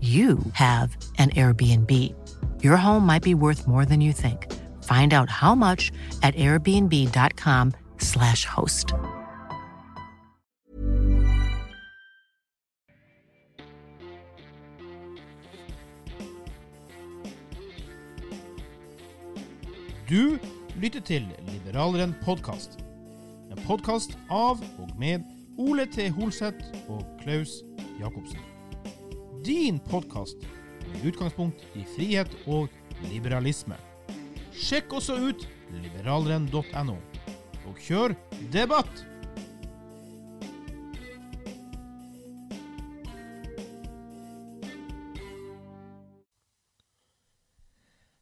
you have an Airbnb. Your home might be worth more than you think. Find out how much at airbnb.com/slash host. Du lytter til Liberaleren podkast. En podkast av og med Ole T. Holseth og Klaus Jacobsen. Din podkast med utgangspunkt i frihet og liberalisme. Sjekk også ut liberalrenn.no, og kjør debatt!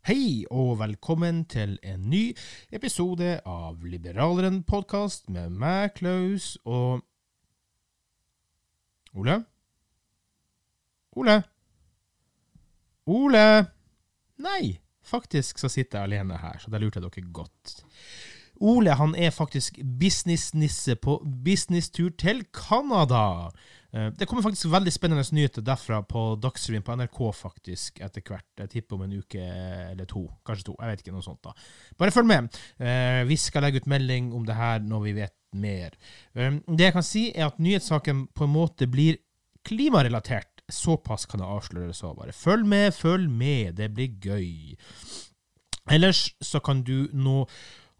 Hei og velkommen til en ny episode av Liberaleren podkast med meg, Klaus, og Ole? Ole? Ole? Nei, faktisk så sitter jeg alene her, så da lurte jeg dere godt. Ole han er faktisk businessnisse på businesstur til Canada. Eh, Det kommer faktisk veldig spennende nyheter derfra på Dagsrevyen på NRK faktisk etter hvert. Jeg tipper om en uke eller to. Kanskje to. Jeg vet ikke, noe sånt da. Bare følg med. Eh, Vi skal legge ut melding om det her når vi vet mer. Eh, Det jeg kan si, er at nyhetssaken på en måte blir klimarelatert. Såpass kan jeg avsløre så bare. Følg med, følg med. Det blir gøy. Ellers så kan du nå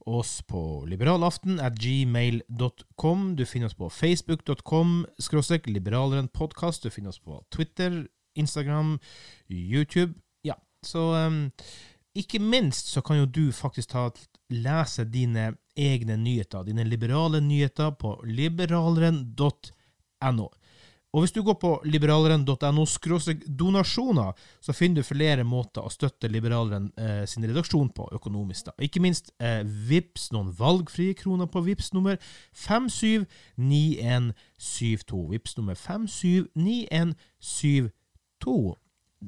oss på liberalaften at gmail.com. Du finner oss på facebook.com skråstrek liberaleren podkast. Du finner oss på Twitter, Instagram, YouTube. Ja, så um, ikke minst så kan jo du faktisk ta lese dine egne nyheter, dine liberale nyheter, på liberaleren.no. Og hvis du går på liberaleren.no donasjoner, så finner du flere måter å støtte Liberaleren eh, sin redaksjon på økonomisk. da. Ikke minst eh, VIPS noen valgfrie kroner på VIPS nummer 579172. VIPS nummer 579172.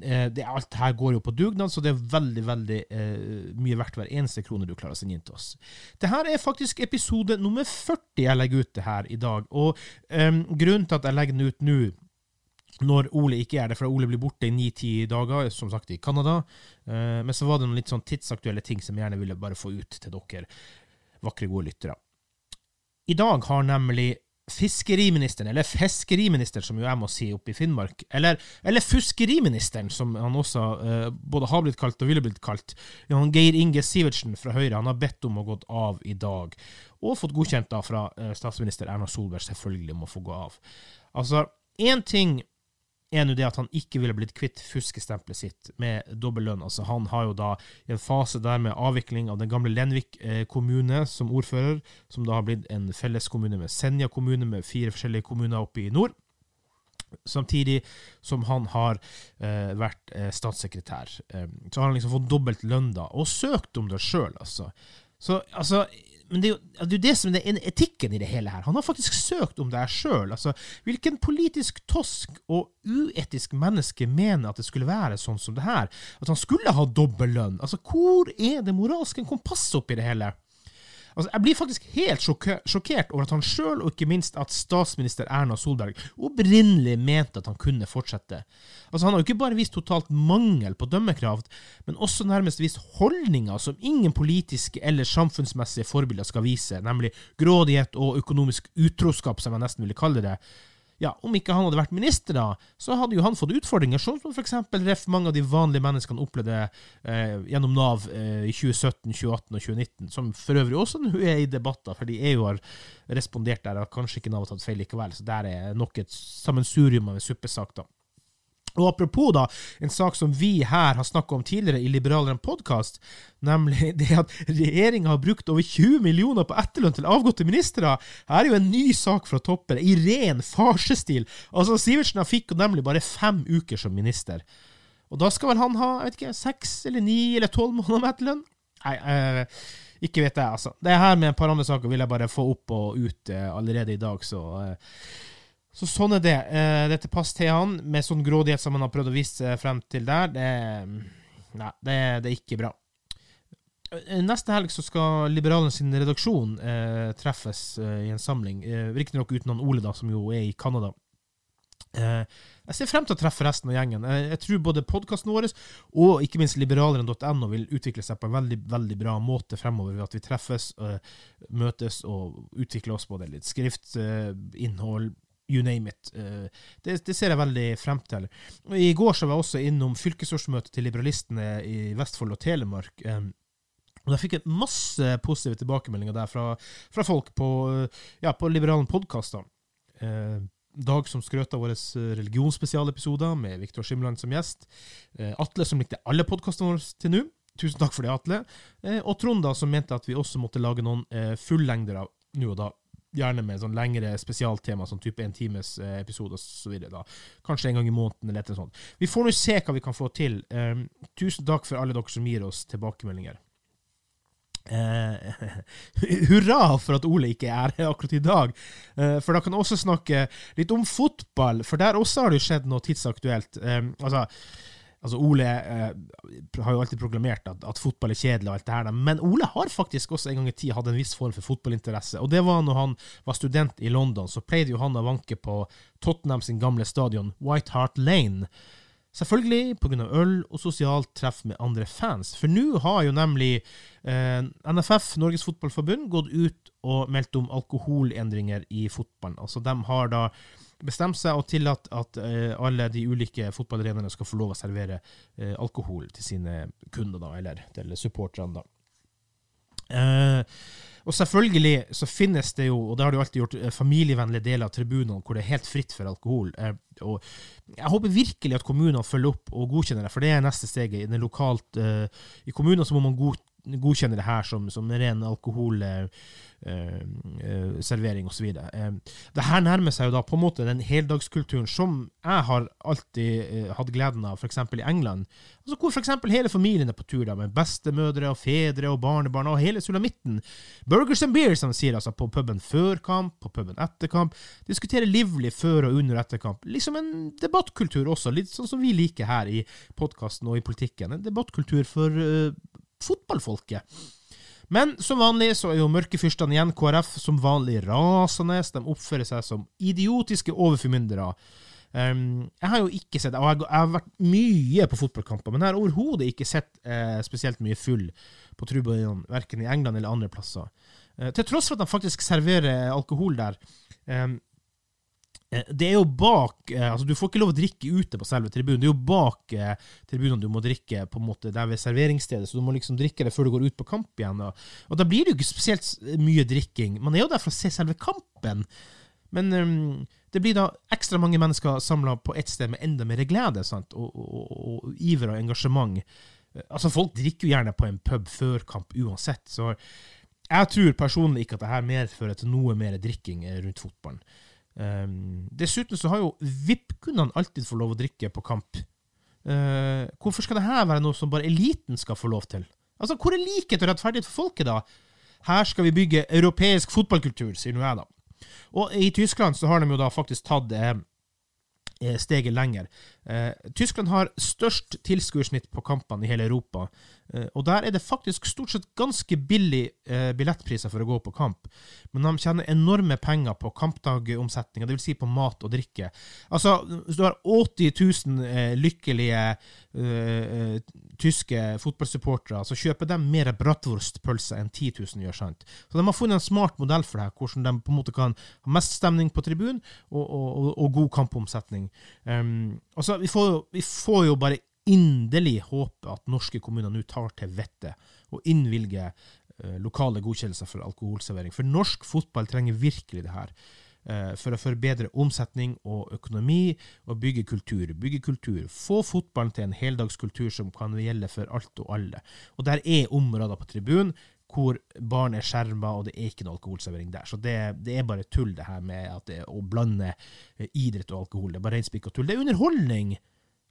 Eh, det, alt her går jo på dugnad, så det er veldig veldig eh, mye verdt hver eneste krone du klarer å sende inn til oss. Dette er faktisk episode nummer 40 jeg legger ut det her i dag. Og eh, grunnen til at jeg legger den ut nå, når Ole ikke er det, for Ole blir borte i ni-ti dager, som sagt i Canada, eh, men så var det noen litt sånn tidsaktuelle ting som jeg gjerne ville bare få ut til dere vakre, gode lyttere. I dag har nemlig fiskeriministeren, eller fiskeriministeren, som jo jeg må si oppe i Finnmark, eller, eller fuskeriministeren, som han også uh, både har blitt kalt og ville blitt kalt, han Geir Inge Sivertsen fra Høyre, han har bedt om å gå av i dag, og fått godkjent da fra uh, statsminister Erna Solberg selvfølgelig om å få gå av. Altså, én ting er nå det at han ikke ville blitt kvitt fuskestempelet sitt med dobbel lønn. Altså, han har jo da i en fase der med avvikling av den gamle Lenvik eh, kommune som ordfører, som da har blitt en felleskommune med Senja kommune, med fire forskjellige kommuner oppe i nord. Samtidig som han har eh, vært eh, statssekretær. Eh, så har han liksom fått dobbelt lønn da, og søkt om det sjøl, altså. Så altså men det er, jo, det som er etikken i det hele her. Han har faktisk søkt om det her sjøl. Altså, hvilken politisk tosk og uetisk menneske mener at det skulle være sånn som det her? At han skulle ha dobbel lønn? Altså, hvor er det moralske kompasset oppi det hele? Altså, jeg blir faktisk helt sjokkert over at han sjøl, og ikke minst at statsminister Erna Solberg, opprinnelig mente at han kunne fortsette. Altså, Han har jo ikke bare vist totalt mangel på dømmekraft, men også nærmest vist holdninger som ingen politiske eller samfunnsmessige forbilder skal vise, nemlig grådighet og økonomisk utroskap, som jeg nesten ville kalle det ja, om ikke han hadde vært minister, da, så hadde jo han fått utfordringer, sånn som f.eks. ref mange av de vanlige menneskene opplevde eh, gjennom Nav eh, i 2017, 2018 og 2019, som for øvrig også nå er i debatter, fordi EU har respondert der at kanskje ikke Nav har tatt feil likevel. Så der er nok et sammensurium av en suppesak, da. Og apropos da, en sak som vi her har snakka om tidligere i Liberaleren podkast, nemlig det at regjeringa har brukt over 20 millioner på etterlønn til avgåtte ministre. Her er jo en ny sak fra Topper, i ren farsestil. Altså, Sivertsen fikk nemlig bare fem uker som minister. Og da skal vel han ha jeg vet ikke, seks eller ni eller tolv måneder med etterlønn? Nei, eh, ikke vet jeg, altså. Det her med et par andre saker vil jeg bare få opp og ut eh, allerede i dag, så eh, så sånn er det. Uh, dette passer til han, med sånn grådighet som han har prøvd å vise frem til der. Det, nei, det, det er ikke bra. Eh, neste helg så skal Liberalen sin redaksjon uh, treffes uh, i en samling. Uh, Riktignok uten han Ole, da, som jo er i Canada. jeg ser frem til å treffe resten av gjengen. jeg tror både podkasten vår og ikke minst liberaleren.no vil utvikle seg på en veldig veldig bra måte fremover ved at vi treffes, møtes og utvikler oss både litt skrift, innhold, you name it. Eh, det, det, ser jeg veldig frem til. I går så var jeg også innom fylkesårsmøtet til liberalistene i Vestfold og Telemark. Og jeg fikk masse positive tilbakemeldinger der fra, fra folk på, ja, på liberale podkaster. Eh, Dag som skrøt av våre religionsspesialepisoder med Viktor Skimland som gjest. Eh, Atle som likte alle podkastene våre til nå. Tusen takk for det, Atle. Og Trond da, som mente at vi også måtte lage noen fullengder av nå og da Gjerne med sånn lengre spesialtema, sånn type en times eh, episode osv. Kanskje en gang i måneden eller et eller annet. Vi får nå se hva vi kan få til. Um, tusen takk for alle dere som gir oss tilbakemeldinger. Uh, hurra for at Ole ikke er her akkurat i dag, uh, for da kan jeg også snakke litt om fotball, for der også har det jo skjedd noe tidsaktuelt. Um, altså Altså, Ole eh, har jo alltid proklamert at, at, fotball er kjedelig, og alt det her, men Ole har faktisk også en gang i tid hatt en viss form for fotballinteresse. Og det var når han var student i London, så pleide jo han å vanke på Tottenham sin gamle stadion, White Hart Lane. Selvfølgelig pga. øl og sosialt treff med andre fans. For nå har jo nemlig eh, NFF, Norges Fotballforbund, gått ut og meldt om alkoholendringer i fotballen. Altså, de har da bestemt seg og tillatt at uh, alle de ulike fotballarenaene skal få lov å servere uh, alkohol til sine kunder, da, eller til supporterne. da. Uh, og selvfølgelig så finnes det jo, og det har det jo alltid gjort, familievennlige deler av tribunene hvor det er helt fritt for alkohol. og Jeg håper virkelig at kommunene følger opp og godkjenner det, for det er neste steget. I, lokalt, i kommunene så må man god, godkjenne det her som, som ren alkoholservering Eh, eh, servering osv. Eh, det her nærmer seg jo da på en måte den heldagskulturen som jeg har alltid hatt gleden av, f.eks. i England. Altså Hvor f.eks. hele familien er på tur, da, med bestemødre og fedre og barnebarn og hele sulamitten. Burgers and beers, som de sier, altså på puben før kamp, på puben etter kamp. Diskutere livlig før og under etter kamp. Liksom en debattkultur også, litt sånn som vi liker her i podkasten og i politikken. En debattkultur for uh, fotballfolket. Men som vanlig så er jo mørkefyrstene igjen KrF som vanlig rasende. De oppfører seg som idiotiske overformyndere. Um, jeg har jo ikke sett og jeg, har vært mye på fotballkamper, men jeg har overhodet ikke sett eh, spesielt mye full på tribunene, verken i England eller andre plasser. Eh, til tross for at de faktisk serverer alkohol der. Um, det er jo bak eh, altså Du får ikke lov å drikke ute på selve tribunen. Det er jo bak eh, tribunen du må drikke på en måte der ved serveringsstedet, så du må liksom drikke det før du går ut på kamp igjen. Og, og da blir det jo ikke spesielt mye drikking. Man er jo der for å se selve kampen. Men um, det blir da ekstra mange mennesker samla på ett sted med enda mer glede sant? Og, og, og, iver og engasjement. Altså Folk drikker jo gjerne på en pub før kamp uansett, så jeg tror personlig ikke at det her medfører til noe mer drikking rundt fotballen. Um, dessuten så har jo VIP-kundene alltid fått lov å drikke på kamp. Uh, hvorfor skal det her være noe som bare eliten skal få lov til? Altså, Hvor er likhet og rettferdighet for folket, da? Her skal vi bygge europeisk fotballkultur, sier nå jeg, da. Og i Tyskland så har de jo da faktisk tatt eh, steget lenger. Eh, Tyskland har størst tilskuersnitt på kampene i hele Europa. Eh, og der er det faktisk stort sett ganske billig eh, billettpriser for å gå på kamp. Men de tjener enorme penger på kampdagomsetninga, dvs. Si på mat og drikke. Altså, hvis du har 80 000 eh, lykkelige eh, tyske fotballsupportere, så kjøper de mer bratwurstpølser enn 10 000 gjør, sant? Så de har funnet en smart modell for det her, hvordan de på en måte kan ha mest stemning på tribunen og, og, og, og god kampomsetning. Um, altså, vi får, vi får jo bare inderlig håpe at norske kommuner nå tar til vettet og innvilger uh, lokale godkjennelser for alkoholservering. For norsk fotball trenger virkelig det her. Uh, for å forbedre omsetning og økonomi og bygge kultur. Bygge kultur. Få fotballen til en heldagskultur som kan gjelde for alt og alle. Og der er områder på tribunen hvor barn er skjerma, og det er ikke noe alkoholservering der. Så det, det, er bare tull, det her med det, å blande uh, idrett og alkohol. Det er bare reinspikka tull. Det er underholdning!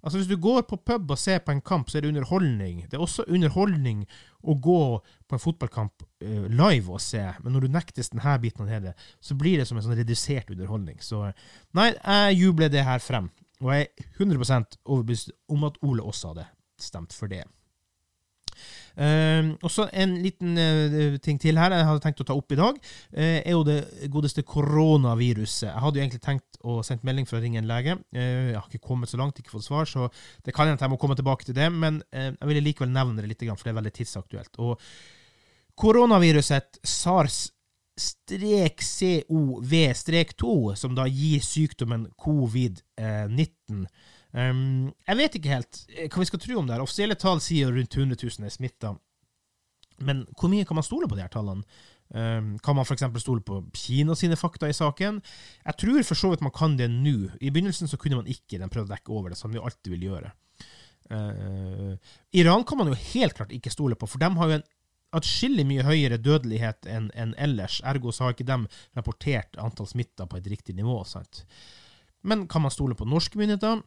Altså Hvis du går på pub og ser på en kamp, så er det underholdning. Det er også underholdning å gå på en fotballkamp uh, live og se, men når du nektes denne biten av det, så blir det som en sånn redusert underholdning. Så nei, jeg jubler det her frem. Og jeg er 100 overbevist om at Ole også hadde stemt for det. Uh, også en liten uh, ting til her jeg hadde tenkt å ta opp i dag, uh, er jo det godeste koronaviruset. Jeg hadde jo egentlig tenkt å sende melding for å ringe en lege. jeg har ikke kommet så langt, ikke fått svar, så det kan hende jeg må komme tilbake til det. Men jeg ville likevel nevne det litt, for det er veldig tidsaktuelt. Og koronaviruset SARS strek COV-2, som da gir sykdommen covid-19, Um, jeg vet ikke helt eh, hva vi skal tro om det. her. Offisielle tall sier rundt 100 000 er smitta. Men hvor mye kan man stole på de her tallene? Um, kan man f.eks. stole på Kina sine fakta i saken? Jeg tror for så vidt man kan det nå. I begynnelsen så kunne man ikke. Den prøvde å dekke over det, som de alltid vil gjøre. Uh, Iran kan man jo helt klart ikke stole på, for de har jo en atskillig mye høyere dødelighet enn en ellers. Ergo så har ikke de rapportert antall smitta på et riktig nivå. Sant? Men kan man stole på norske myndigheter?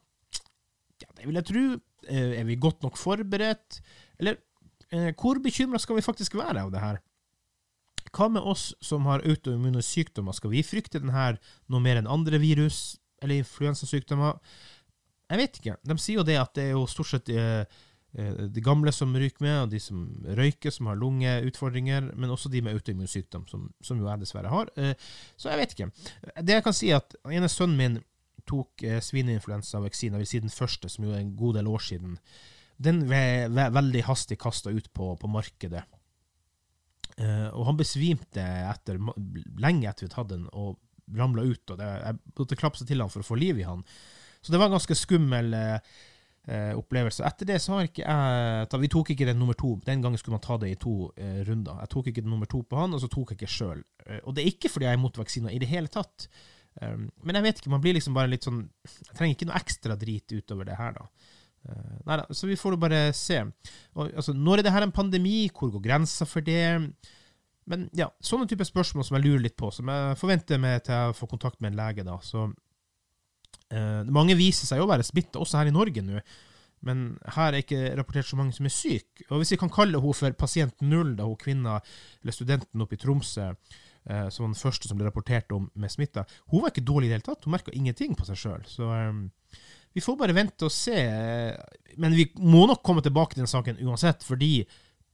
Ja, det vil jeg tro. Eh, er vi godt nok forberedt? Eller eh, hvor bekymra skal vi faktisk være av det her? Hva med oss som har autoimmune sykdommer? Skal vi frykte den her noe mer enn andre virus eller influensasykdommer? Jeg vet ikke. De sier jo det at det er jo stort sett eh, de gamle som ryker med, og de som røyker, som har lungeutfordringer, men også de med autoimmun sykdom, som, som, jo jeg dessverre har. Så jeg vet ikke. Det jeg kan si, er at ene sønnen min tok eh, svineinfluensavaksina, vil si den første, som jo er en god del år siden, den ble veldig hastig kasta ut på, på markedet. Eh, og han besvimte etter, lenge etter vi hadde den, og ramla ut. og det, Jeg måtte klapse til han for å få liv i han. Så det var en ganske skummel eh, eh opplevelse. Etter det så har ikke jeg Vi tok ikke den nummer to. Den gangen skulle man ta det i to eh, runder. Jeg tok ikke den nummer to på han, og så tok jeg ikke sjøl. Eh, og det er ikke fordi jeg er imot vaksiner i det hele tatt. Um, men jeg vet ikke, man blir liksom bare litt sånn Jeg trenger ikke noe ekstra drit utover det her, da. Uh, nei da, så vi får jo bare se. Og, altså, når er det her en pandemi? Hvor går grensa for det? Men ja, sånne type spørsmål som jeg lurer litt på, som jeg forventer meg til jeg får kontakt med en lege, da. Så uh, Mange viser seg jo å være smitta, også her i Norge nå. Men her er ikke rapportert så mange som er syke. Og hvis vi kan kalle henne for pasient null, da hun kvinna, eller studenten oppe i Tromsø, som var den første som ble rapportert om med smitta, hun var ikke dårlig i det hele tatt. Hun merka ingenting på seg sjøl. Så um, vi får bare vente og se. Men vi må nok komme tilbake til den saken uansett, fordi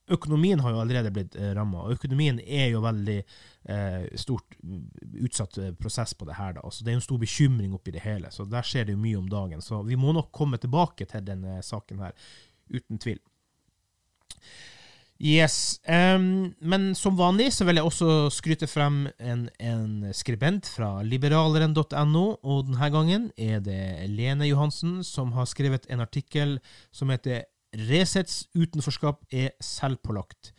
økonomien har jo allerede blitt eh, ramma. Og økonomien er jo veldig eh, stort utsatt eh, prosess på det her. da. Så det er en stor bekymring oppi det hele. Så der skjer det jo mye om dagen. Så vi må nok komme tilbake til denne saken her, uten tvil. Yes. Um, men som vanlig så vil jeg også skryte frem en, en skribent fra liberaleren.no, og denne gangen er det Lene Johansen som har skrevet en artikkel som heter 'Resets utenforskap er selvpålagt'.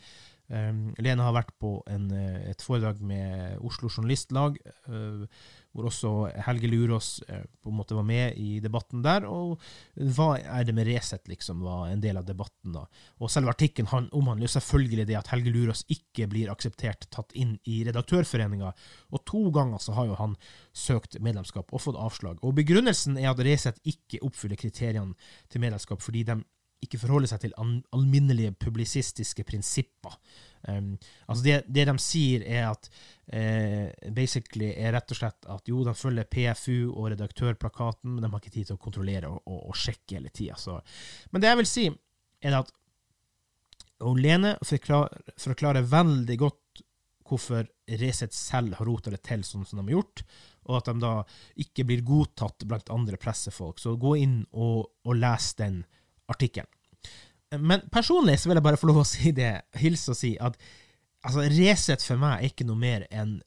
Um, Lene har vært på en, et foredrag med Oslo Journalistlag. Uh, hvor også Helge Lurås uh, på en måte var med i debatten der. Og hva er det med Resett, liksom, var en del av debatten da. Og selve artikkelen omhandler selvfølgelig det at Helge Lurås ikke blir akseptert tatt inn i Redaktørforeninga. Og to ganger så har jo han søkt medlemskap og fått avslag. Og begrunnelsen er at Resett ikke oppfyller kriteriene til medlemskap fordi de ikke forholder seg til alminnelige publisistiske prinsipper. Um, altså det, det, de sier, er at eh, basically er rett og slett at jo, de følger PFU og redaktørplakaten, men de har ikke tid til å kontrollere og, og, og sjekke hele tida. Men det jeg vil si, er at Lene forklarer, forklarer veldig godt hvorfor Resett selv har rota det til sånn som de har gjort, og at de da ikke blir godtatt blant andre pressefolk. Så gå inn og, og les den artikkelen. Men personlig så vil jeg bare få lov å si det, hilse og si, at altså, Resett for meg er ikke noe mer enn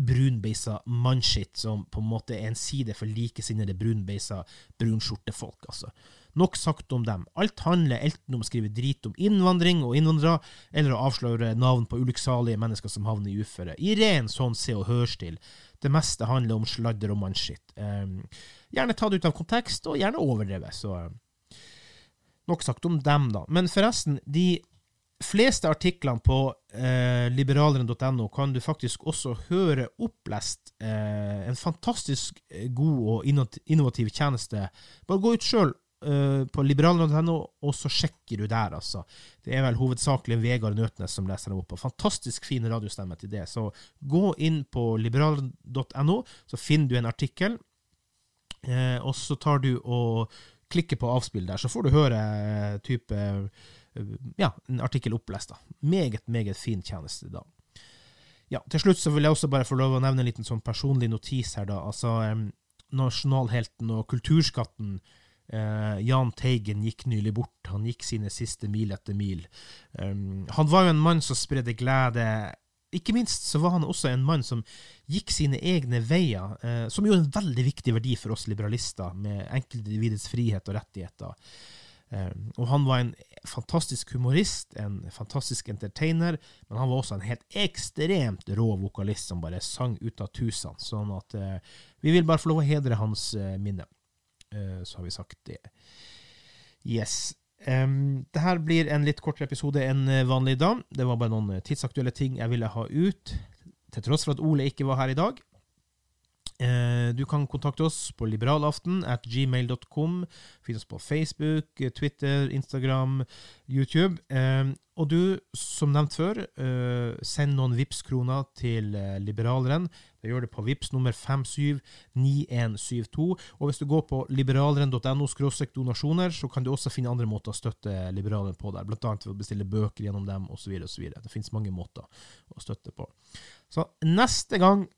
brunbeisa mannskitt som på en måte er en side for likesinnede brunbeisa brunskjortefolk, altså. Nok sagt om dem. Alt handler enten om å skrive drit om innvandring og innvandrere, eller å avsløre navn på ulykksalige mennesker som havner i uføre. I ren sånn se- og hørstil. Det meste handler om sladder og mannskitt. Um, gjerne tatt ut av kontekst, og gjerne overdrevet. Så nok sagt om dem, da. Men forresten, de fleste artiklene på eh, liberaleren.no kan du faktisk også høre opplest. Eh, en fantastisk eh, god og innovativ tjeneste. Bare gå ut sjøl eh, på liberaleren.no, og så sjekker du der, altså. Det er vel hovedsakelig Vegard Nøtnes som leser dem opp. Og fantastisk fin radiostemme til det. Så gå inn på liberaleren.no, så finner du en artikkel, Eh, og så tar du og klikker på avspill der, så får du høre uh, type ja, en artikkel opplest. da. Meget, meget fin tjeneste da. Ja, Til slutt så vil jeg også bare få lov å nevne en liten sånn personlig notis her. da. Altså, Nasjonalhelten og kulturskatten Uh, Jahn Teigen gikk nylig bort. Han gikk sine siste mil etter mil. Um, han var jo en mann som spredde glede. Ikke minst så var han også en mann som gikk sine egne veier, uh, som jo er en veldig viktig verdi for oss liberalister, med enkeltindividets frihet og rettigheter. Um, og han var en fantastisk humorist, en fantastisk entertainer, men han var også en helt ekstremt rå vokalist som bare sang ut av tusene. Sånn at uh, vi vil bare få lov å hedre hans minne. Eh, så har vi sagt det. Yes. Um, det her blir en litt kortere episode enn eh, vanlig dag. Det var bare noen eh, tidsaktuelle ting jeg ville ha ut, til tross for at Ole ikke var her i dag. Uh, du kan kontakte oss på liberalaften at gmail.com. Finn oss på Facebook, Twitter, Instagram, YouTube. Uh, og du, som nevnt før, uh, send noen Vipps-kroner til Liberaleren. Det gjør det på VIPS nummer 579172. Og hvis du går på liberaleren.no donasjoner, så kan du også finne andre måter å støtte Liberalen på der, annet ved å bestille bøker gjennom dem, osv. Det finnes mange måter å støtte på. Så neste gang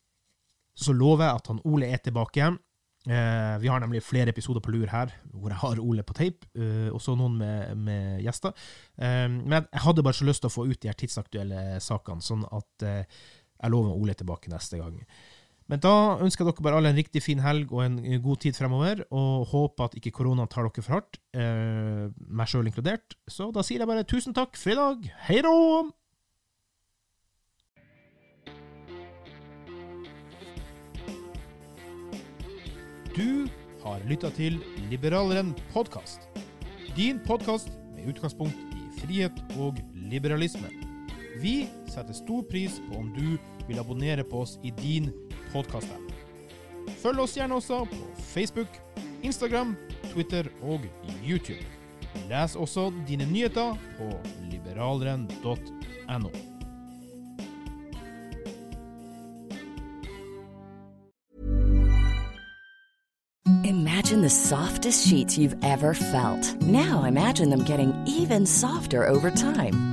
så lover jeg at han Ole er tilbake. Eh, vi har nemlig flere episoder på lur her, hvor jeg har Ole på tape, eh, også noen med, med gjester. Eh, men jeg hadde bare så lyst til å få ut de her tidsaktuelle sakene, sånn at eh, jeg lover Ole tilbake neste gang. Men da ønsker jeg dere bare alle en riktig fin helg og en god tid fremover, og håper at ikke koronaen tar dere for hardt, eh, meg sjøl inkludert. Så da sier jeg bare tusen takk for dag. Hei da! Du har lytta til Liberaleren podkast. Din podkast med utgangspunkt i frihet og liberalisme. Vi setter stor pris på om du vil abonnere på oss i din podkast-app. Følg oss gjerne også på Facebook, Instagram, Twitter og YouTube. Les også dine nyheter på liberaleren.no. Imagine the softest sheets you've ever felt. Now imagine them getting even softer over time.